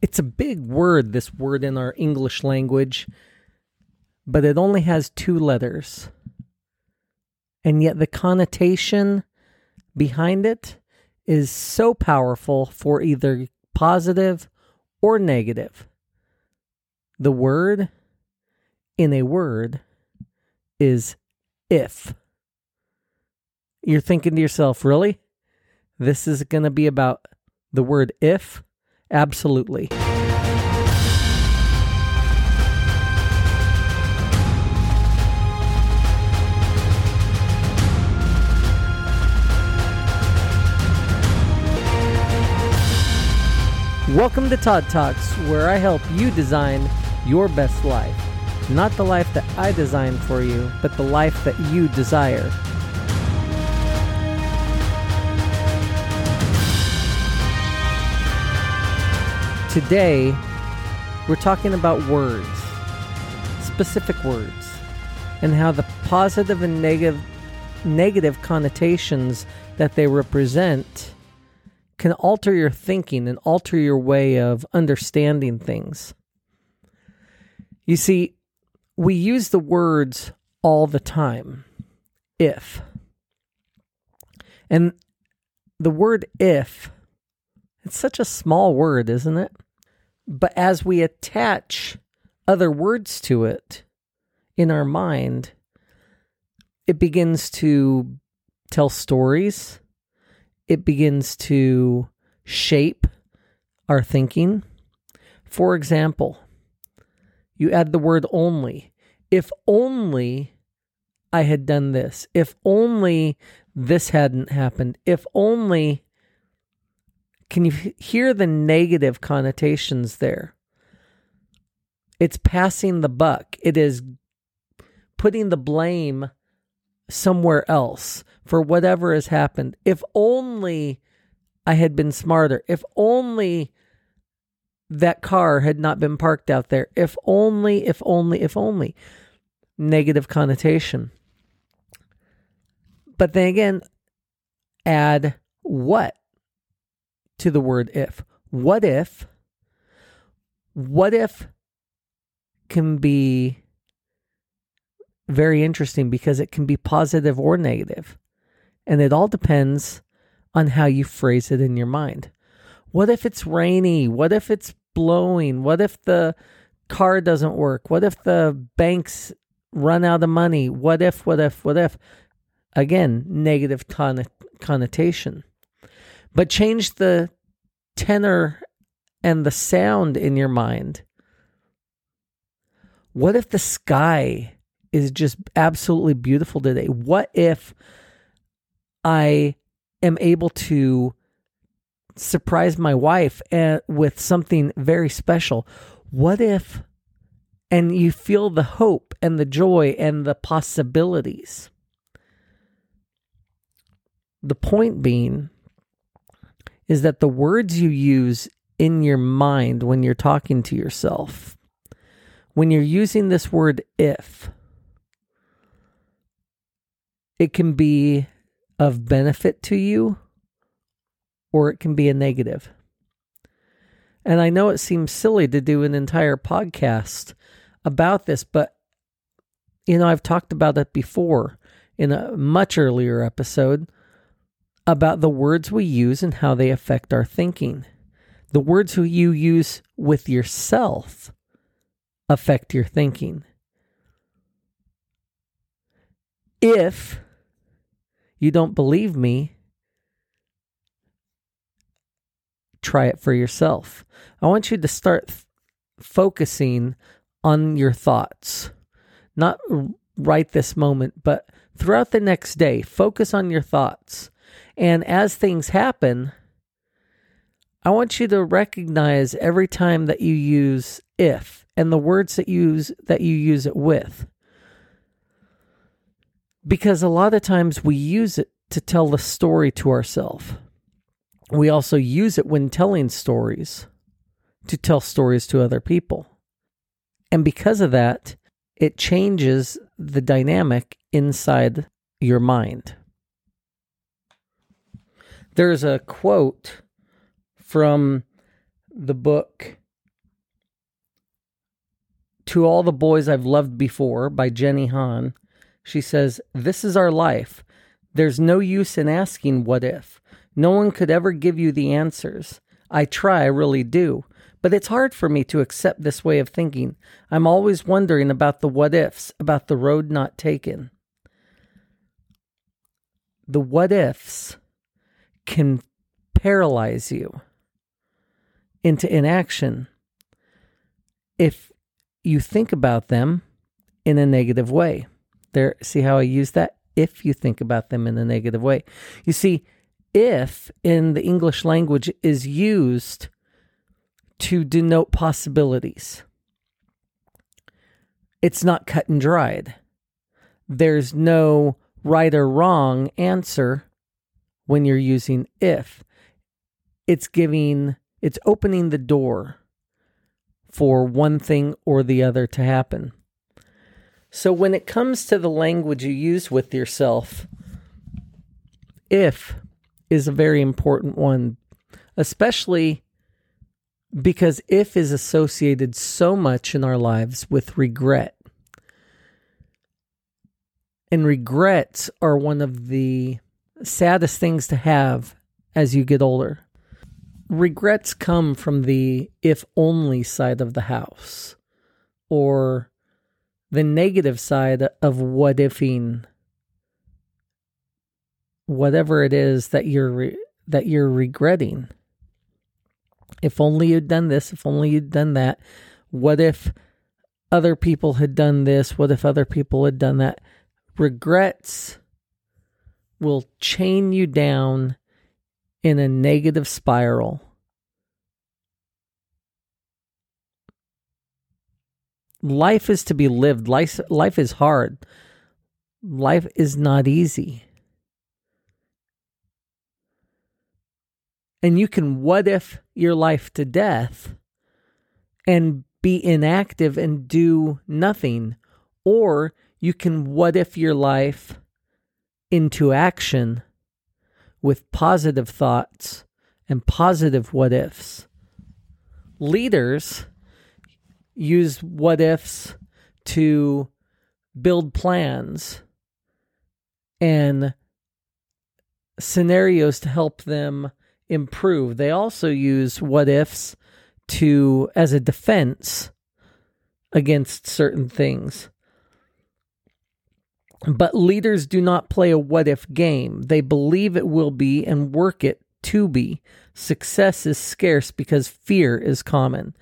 It's a big word, this word in our English language, but it only has two letters. And yet the connotation behind it is so powerful for either positive or negative. The word in a word is if. You're thinking to yourself, really? This is going to be about the word if? Absolutely. Welcome to Todd Talks, where I help you design your best life. Not the life that I designed for you, but the life that you desire. Today, we're talking about words, specific words, and how the positive and negative negative connotations that they represent can alter your thinking and alter your way of understanding things. You see, we use the words all the time. If. And the word if, it's such a small word, isn't it? But as we attach other words to it in our mind, it begins to tell stories. It begins to shape our thinking. For example, you add the word only. If only I had done this. If only this hadn't happened. If only can you hear the negative connotations there? It's passing the buck. It is putting the blame somewhere else for whatever has happened. If only I had been smarter. If only that car had not been parked out there. If only, if only, if only. Negative connotation. But then again, add what? To the word if. What if? What if can be very interesting because it can be positive or negative. And it all depends on how you phrase it in your mind. What if it's rainy? What if it's blowing? What if the car doesn't work? What if the banks run out of money? What if, what if, what if? Again, negative con- connotation but change the tenor and the sound in your mind. What if the sky is just absolutely beautiful today? What if I am able to surprise my wife eh, with something very special? What if, and you feel the hope and the joy and the possibilities? The point being, is that the words you use in your mind when you're talking to yourself, when you're using this word if, it can be of benefit to you or it can be a negative. And I know it seems silly to do an entire podcast about this, but you know, I've talked about it before in a much earlier episode about the words we use and how they affect our thinking. The words you use with yourself affect your thinking. If you don't believe me, try it for yourself. I want you to start focusing on your thoughts. Not right this moment, but throughout the next day, focus on your thoughts. And as things happen, I want you to recognize every time that you use if and the words that you use that you use it with. Because a lot of times we use it to tell the story to ourselves. We also use it when telling stories to tell stories to other people. And because of that, it changes the dynamic inside your mind. There's a quote from the book To All the Boys I've Loved Before by Jenny Han, she says, This is our life. There's no use in asking what if. No one could ever give you the answers. I try, I really do. But it's hard for me to accept this way of thinking. I'm always wondering about the what ifs, about the road not taken. The what ifs can paralyze you into inaction if you think about them in a negative way. There, see how I use that? If you think about them in a negative way. You see, if in the English language is used to denote possibilities, it's not cut and dried. There's no right or wrong answer when you're using if. It's giving, it's opening the door for one thing or the other to happen. So when it comes to the language you use with yourself, if is a very important one, especially because if is associated so much in our lives with regret. And regrets are one of the saddest things to have as you get older. Regrets come from the if only side of the house or the negative side of what ifing. Whatever it is that you're re- that you're regretting. If only you'd done this if only you'd done that. What if other people had done this? What if other people had done that? Regrets will chain you down in a negative spiral. Life is to be lived. Life, life is hard. Life is not easy. And you can what if your life to death and be inactive and do nothing. Or you can what if your life into action with positive thoughts and positive what ifs. Leaders use what ifs to build plans and scenarios to help them improve. They also use what ifs to as a defense against certain things. But leaders do not play a what if game. They believe it will be and work it to be. Success is scarce because fear is common.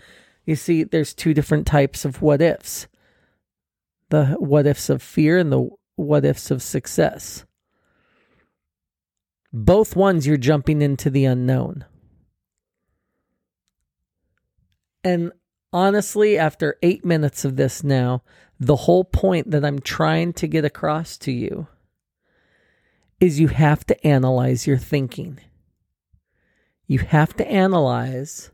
You see, there's two different types of what ifs the what ifs of fear and the what ifs of success. Both ones you're jumping into the unknown. And honestly, after eight minutes of this now, the whole point that I'm trying to get across to you is you have to analyze your thinking. You have to analyze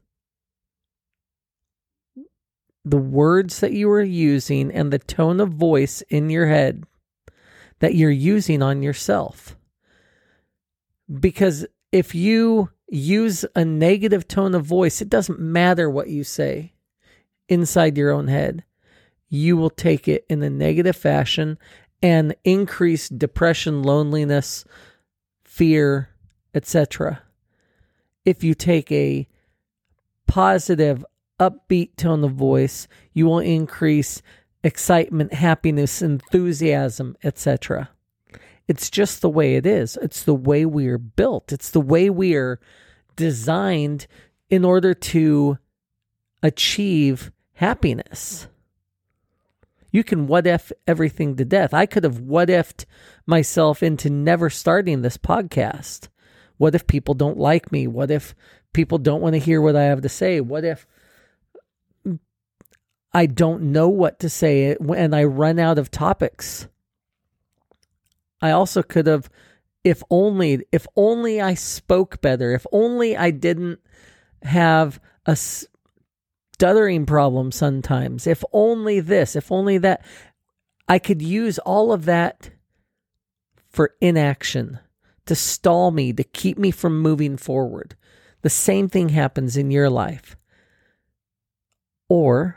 the words that you are using and the tone of voice in your head that you're using on yourself. Because if you use a negative tone of voice, it doesn't matter what you say inside your own head you will take it in a negative fashion and increase depression, loneliness, fear, etc. If you take a positive, upbeat tone of voice, you will increase excitement, happiness, enthusiasm, etc. It's just the way it is. It's the way we are built. It's the way we are designed in order to achieve happiness. You can what if everything to death. I could have what ifed myself into never starting this podcast. What if people don't like me? What if people don't want to hear what I have to say? What if I don't know what to say eh, and I run out of topics? I also could have if only if only I spoke better, if only I didn't have a stuttering problem sometimes. If only this, if only that. I could use all of that for inaction, to stall me, to keep me from moving forward. The same thing happens in your life. Or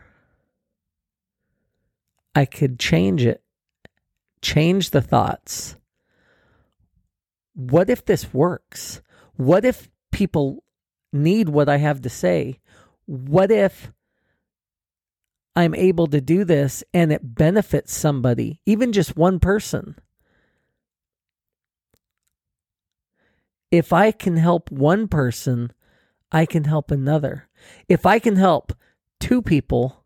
I could change it, change the thoughts. What if this works? What if people need what I have to say? What if I'm able to do this and it benefits somebody, even just one person? If I can help one person, I can help another. If I can help two people,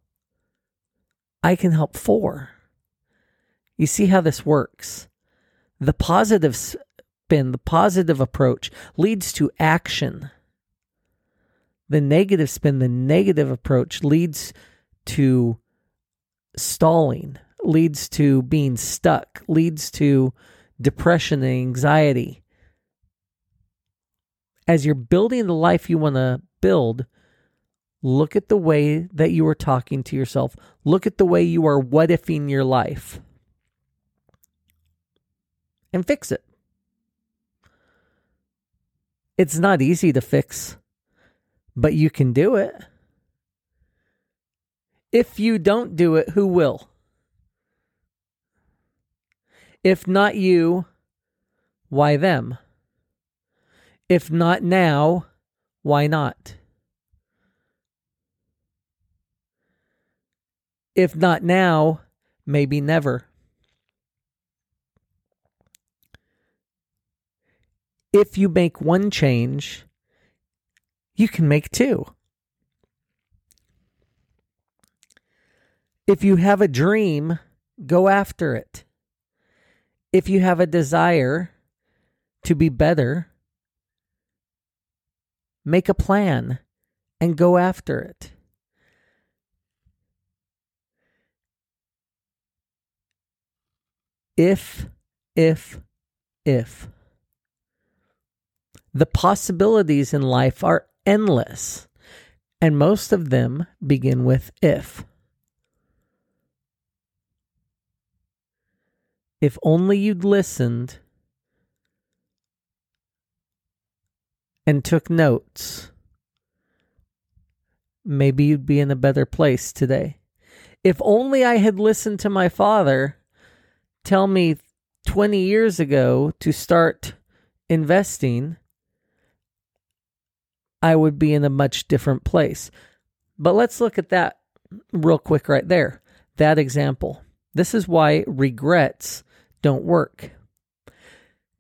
I can help four. You see how this works. The positive spin, the positive approach leads to action. The negative spin, the negative approach leads to stalling, leads to being stuck, leads to depression and anxiety. As you're building the life you want to build, look at the way that you are talking to yourself. Look at the way you are what ifing your life and fix it. It's not easy to fix, but you can do it. If you don't do it, who will? If not you, why them? If not now, why not? If not now, maybe never. If you make one change, you can make two. If you have a dream, go after it. If you have a desire to be better, make a plan and go after it. If, if, if. The possibilities in life are endless, and most of them begin with if. If only you'd listened and took notes, maybe you'd be in a better place today. If only I had listened to my father tell me 20 years ago to start investing, I would be in a much different place. But let's look at that real quick right there. That example. This is why regrets don't work.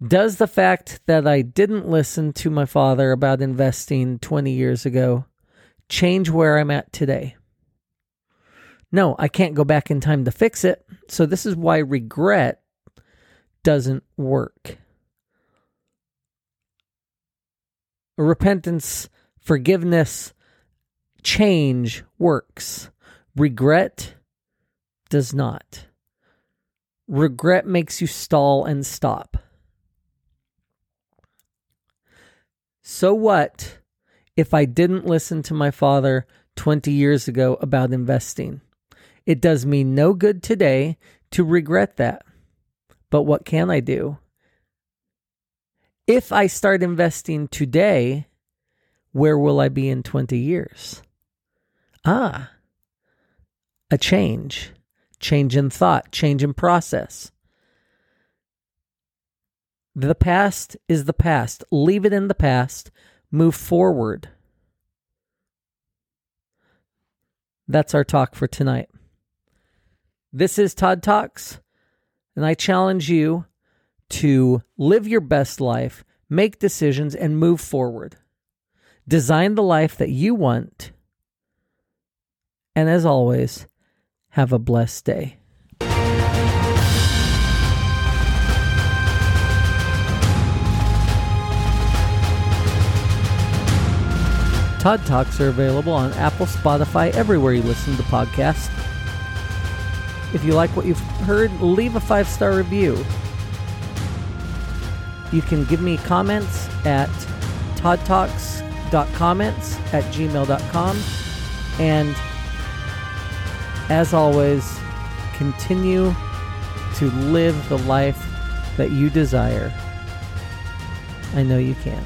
Does the fact that I didn't listen to my father about investing 20 years ago change where I'm at today? No, I can't go back in time to fix it. So, this is why regret doesn't work. Repentance, forgiveness, change works. Regret does not. Regret makes you stall and stop. So what if I didn't listen to my father 20 years ago about investing? It does me no good today to regret that. But what can I do? If I start investing today, where will I be in 20 years? Ah, a change change in thought, change in process. The past is the past. Leave it in the past. Move forward. That's our talk for tonight. This is Todd Talks, and I challenge you to live your best life, make decisions, and move forward. Design the life that you want. And as always, have a blessed day. Todd Talks are available on Apple, Spotify, everywhere you listen to podcasts. If you like what you've heard, leave a five star review. You can give me comments at toddtalks.comments at gmail.com. And as always, continue to live the life that you desire. I know you can.